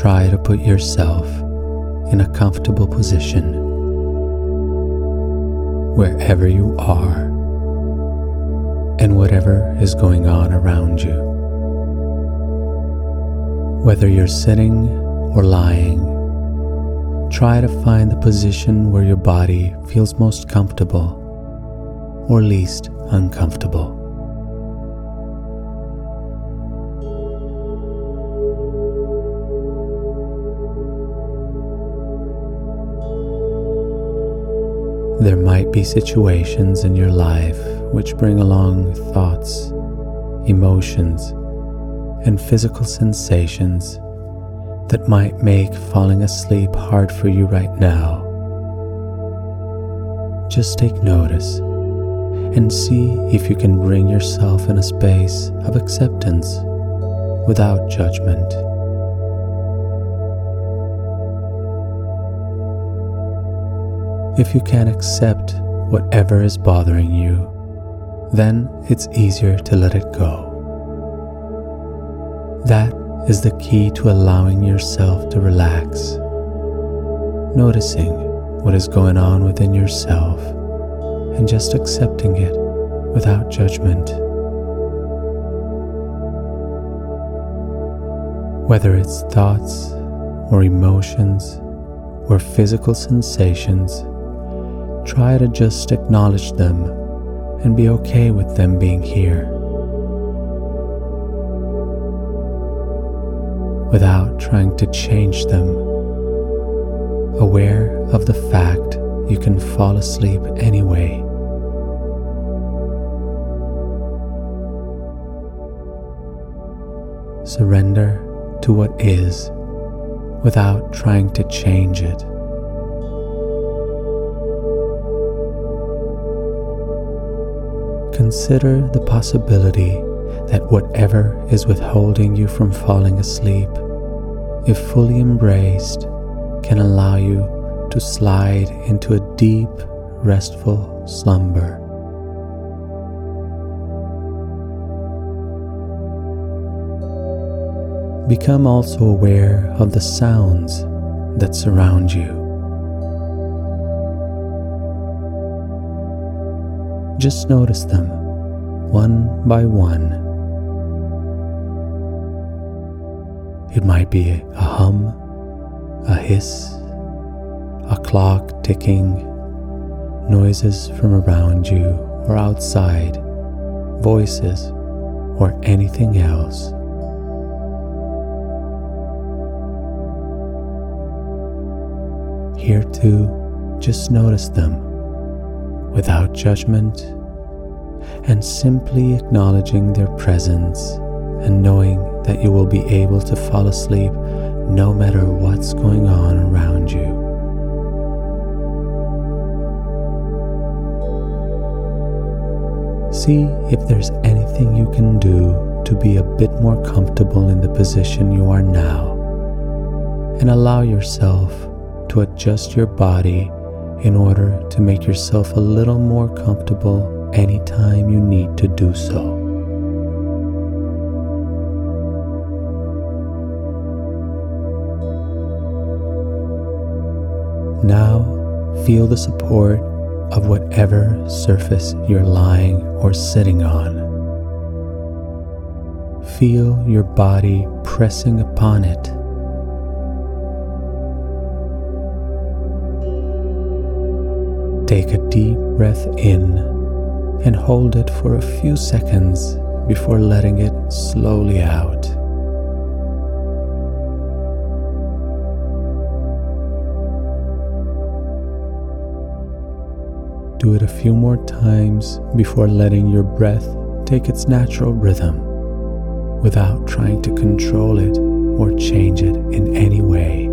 try to put yourself in a comfortable position wherever you are and whatever is going on around you. Whether you're sitting or lying, try to find the position where your body feels most comfortable or least uncomfortable. There might be situations in your life which bring along thoughts, emotions, and physical sensations that might make falling asleep hard for you right now. Just take notice and see if you can bring yourself in a space of acceptance without judgment. If you can accept whatever is bothering you, then it's easier to let it go. That is the key to allowing yourself to relax, noticing what is going on within yourself and just accepting it without judgment. Whether it's thoughts or emotions or physical sensations, try to just acknowledge them and be okay with them being here. Without trying to change them, aware of the fact you can fall asleep anyway. Surrender to what is without trying to change it. Consider the possibility that whatever is withholding you from falling asleep, if fully embraced, can allow you to slide into a deep, restful slumber. Become also aware of the sounds that surround you. Just notice them one by one. It might be a hum, a hiss, a clock ticking, noises from around you or outside, voices, or anything else. Here too, just notice them without judgment and simply acknowledging their presence and knowing that you will be able to fall asleep no matter what's going on around you. See if there's anything you can do to be a bit more comfortable in the position you are now, and allow yourself to adjust your body in order to make yourself a little more comfortable anytime you need to do so. Now feel the support of whatever surface you're lying or sitting on. Feel your body pressing upon it Take a deep breath in and hold it for a few seconds before letting it slowly out. Do it a few more times before letting your breath take its natural rhythm without trying to control it or change it in any way.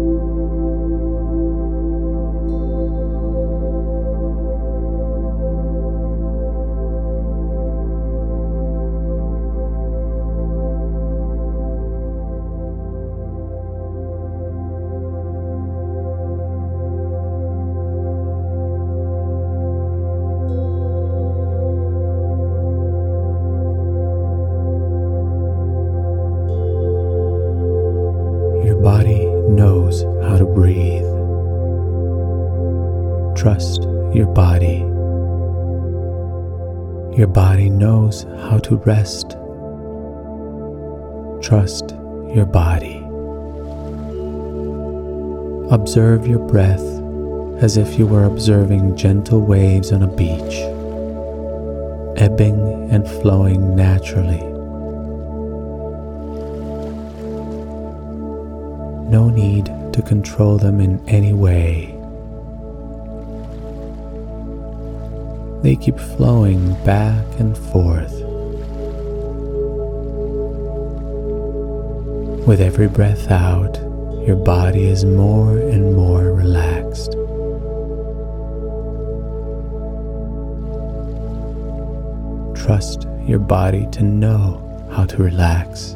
Your body knows how to rest. Trust your body. Observe your breath as if you were observing gentle waves on a beach, ebbing and flowing naturally. No need to control them in any way. They keep flowing back and forth. With every breath out, your body is more and more relaxed. Trust your body to know how to relax.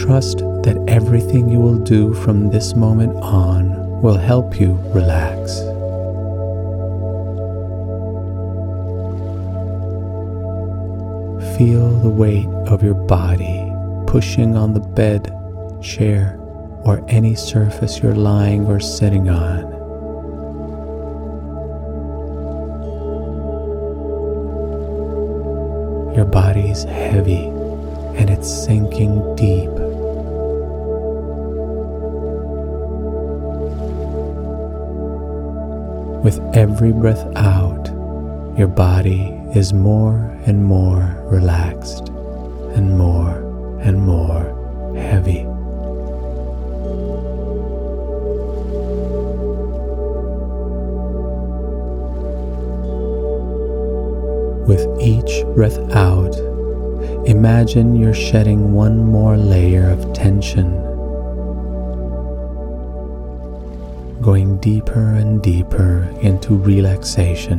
Trust that everything you will do from this moment on will help you relax. Feel the weight of your body pushing on the bed, chair, or any surface you're lying or sitting on. Your body is heavy and it's sinking deep. With every breath out, your body is more and more relaxed and more and more heavy. With each breath out, imagine you're shedding one more layer of tension going deeper and deeper into relaxation.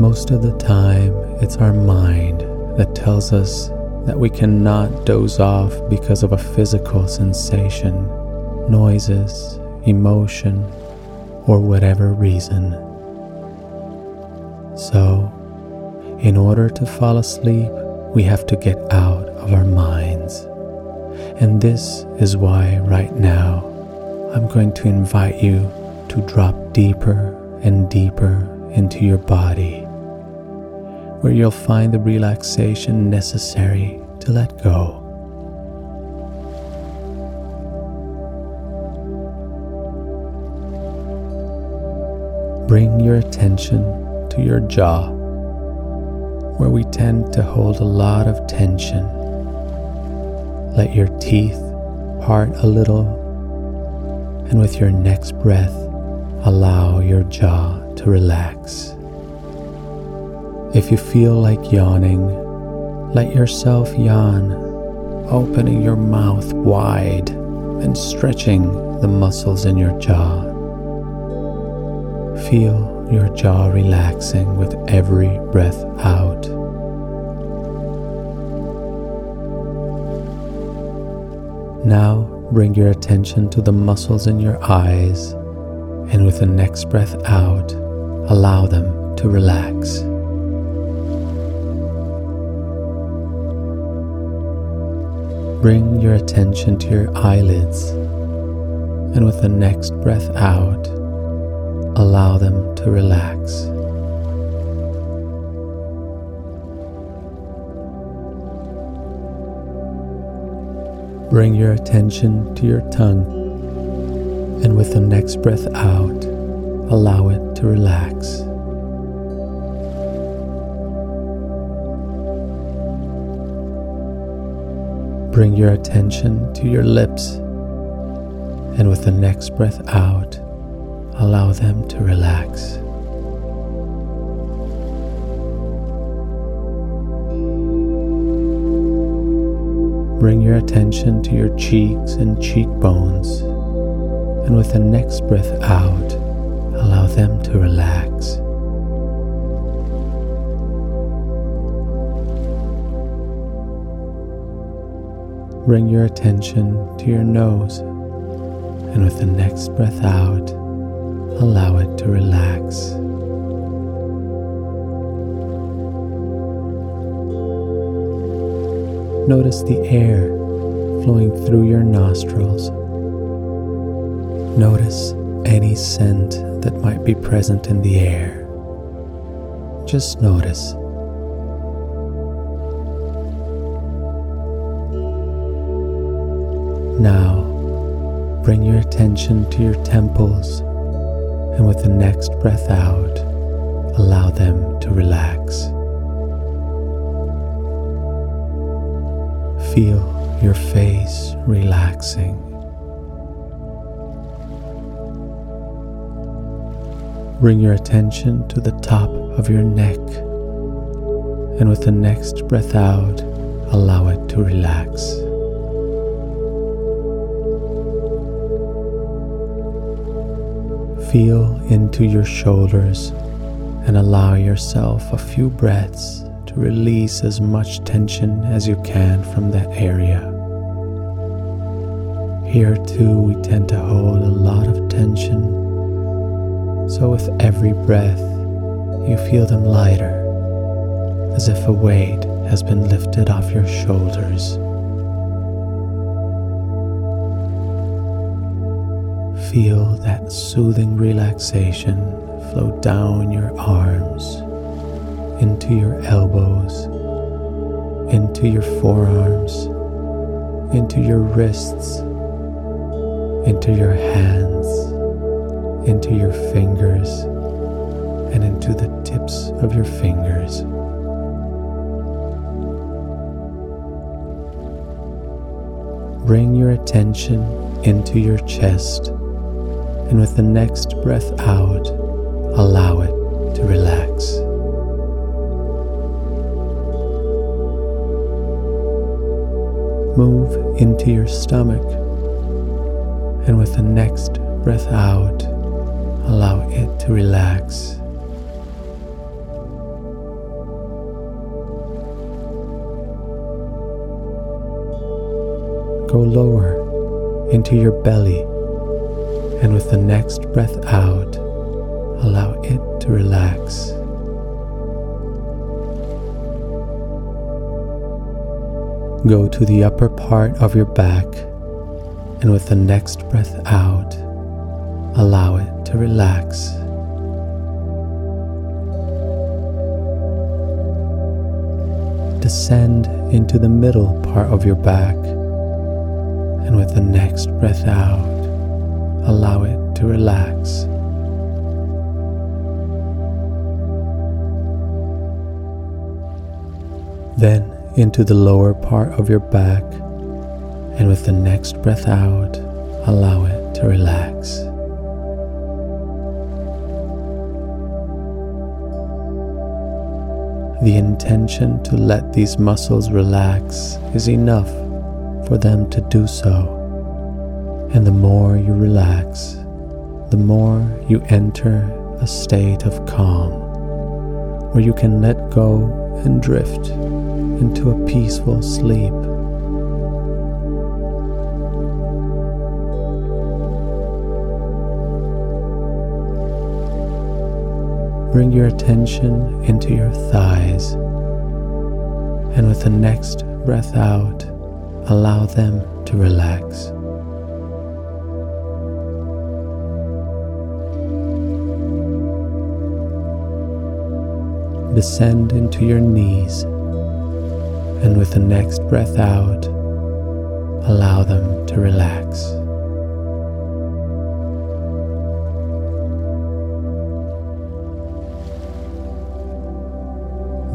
Most of the time, it's our mind that tells us that we cannot doze off because of a physical sensation, noises, emotion, or whatever reason. So, in order to fall asleep, we have to get out of our minds. And this is why, right now, I'm going to invite you to drop deeper and deeper into your body, where you'll find the relaxation necessary to let go. Bring your attention to your jaw where we tend to hold a lot of tension. Let your teeth part a little, and with your next breath, allow your jaw to relax. If you feel like yawning, let yourself yawn, opening your mouth wide and stretching the muscles in your jaw. Feel your jaw relaxing with every breath out. Now bring your attention to the muscles in your eyes, and with the next breath out, allow them to relax. Bring your attention to your eyelids, and with the next breath out, allow them to relax. Bring your attention to your tongue, and with the next breath out, allow it to relax. Bring your attention to your lips, and with the next breath out, allow them to relax. Bring your attention to your cheeks and cheekbones, and with the next breath out, allow them to relax. Bring your attention to your nose And with the next breath out, allow it to relax. Notice the air flowing through your nostrils. Notice any scent that might be present in the air. Just notice. Now, bring your attention to your temples, and with the next breath out, allow them to relax. Feel your face relaxing. Bring your attention to the top of your neck, and with the next breath out, allow it to relax. Feel into your shoulders and allow yourself a few breaths to release as much tension as you can from that area. Here, too, we tend to hold a lot of tension, so with every breath, you feel them lighter, as if a weight has been lifted off your shoulders. Feel that soothing relaxation flow down your arms, into your elbows, into your forearms, into your wrists, into your hands, into your fingers, and into the tips of your fingers. Bring your attention into your chest and with the next breath out, allow it to relax. Move into your stomach, and with the next breath out, allow it to relax. Go lower into your belly and with the next breath out, allow it to relax. Go to the upper part of your back, and with the next breath out, allow it to relax. Descend into the middle part of your back, and with the next breath out, allow it to relax. Then into the lower part of your back, and with the next breath out, allow it to relax. The intention to let these muscles relax is enough for them to do so. And the more you relax, the more you enter a state of calm where you can let go and drift into a peaceful sleep. Bring your attention into your thighs, and with the next breath out, allow them to relax. Descend into your knees, and with the next breath out, allow them to relax.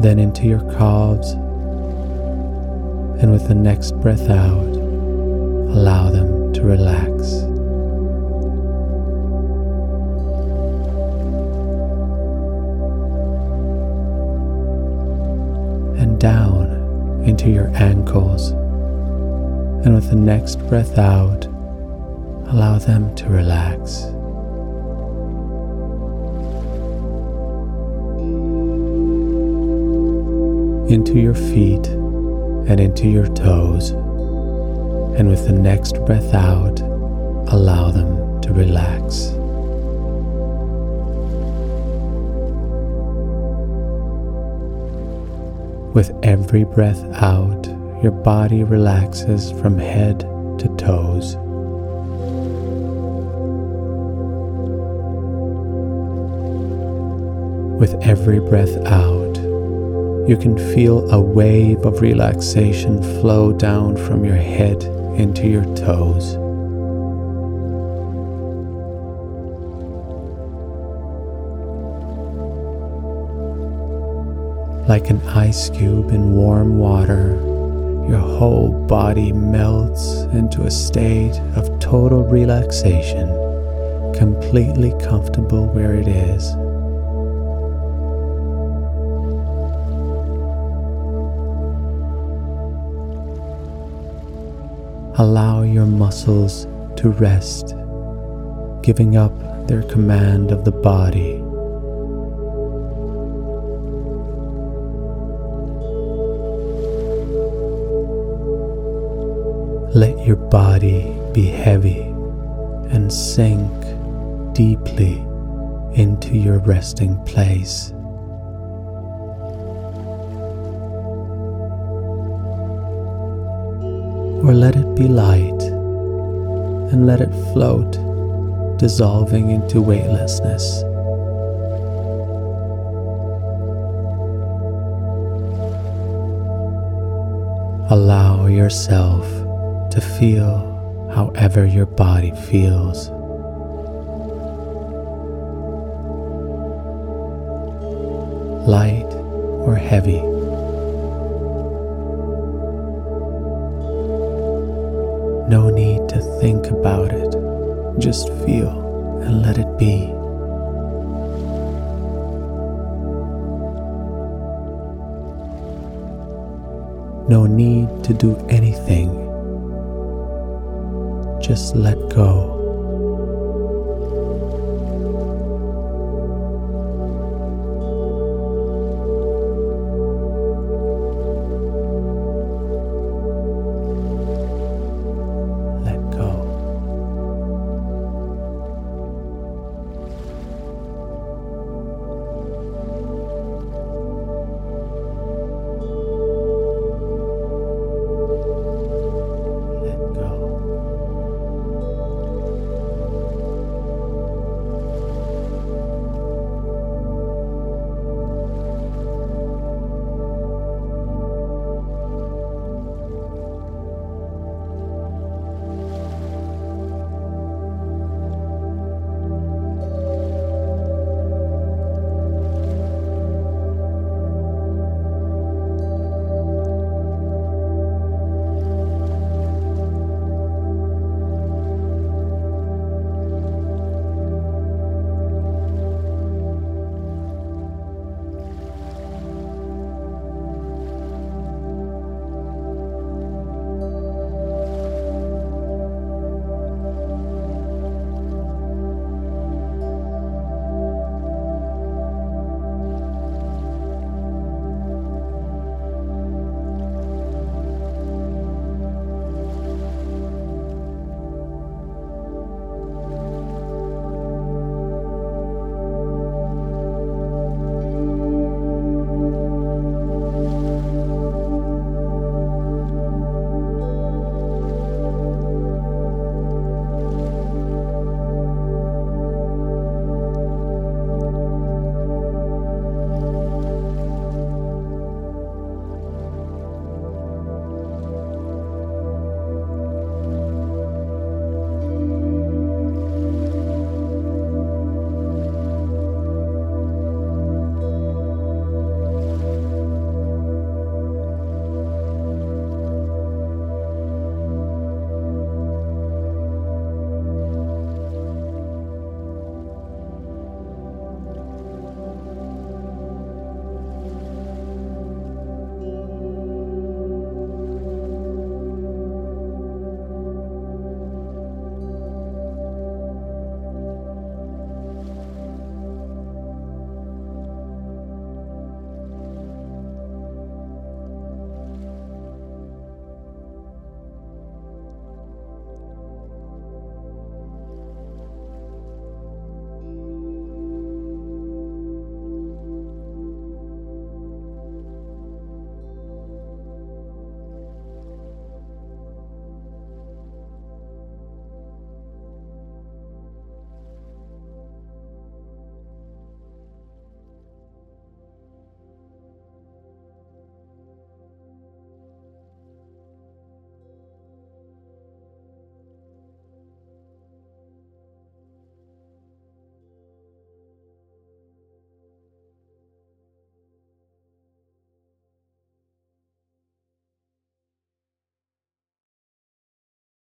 Then into your calves, and with the next breath out, allow them to relax. Into your ankles, and with the next breath out, allow them to relax. Into your feet and into your toes, and with the next breath out, allow them to relax. With every breath out, your body relaxes from head to toes. With every breath out, you can feel a wave of relaxation flow down from your head into your toes. Like an ice cube in warm water, your whole body melts into a state of total relaxation, completely comfortable where it is. Allow your muscles to rest, giving up their command of the body. Let your body be heavy and sink deeply into your resting place. Or let it be light and let it float, dissolving into weightlessness. Allow yourself to feel however your body feels. Light or heavy. No need to think about it, just feel and let it be. No need to do anything just let go.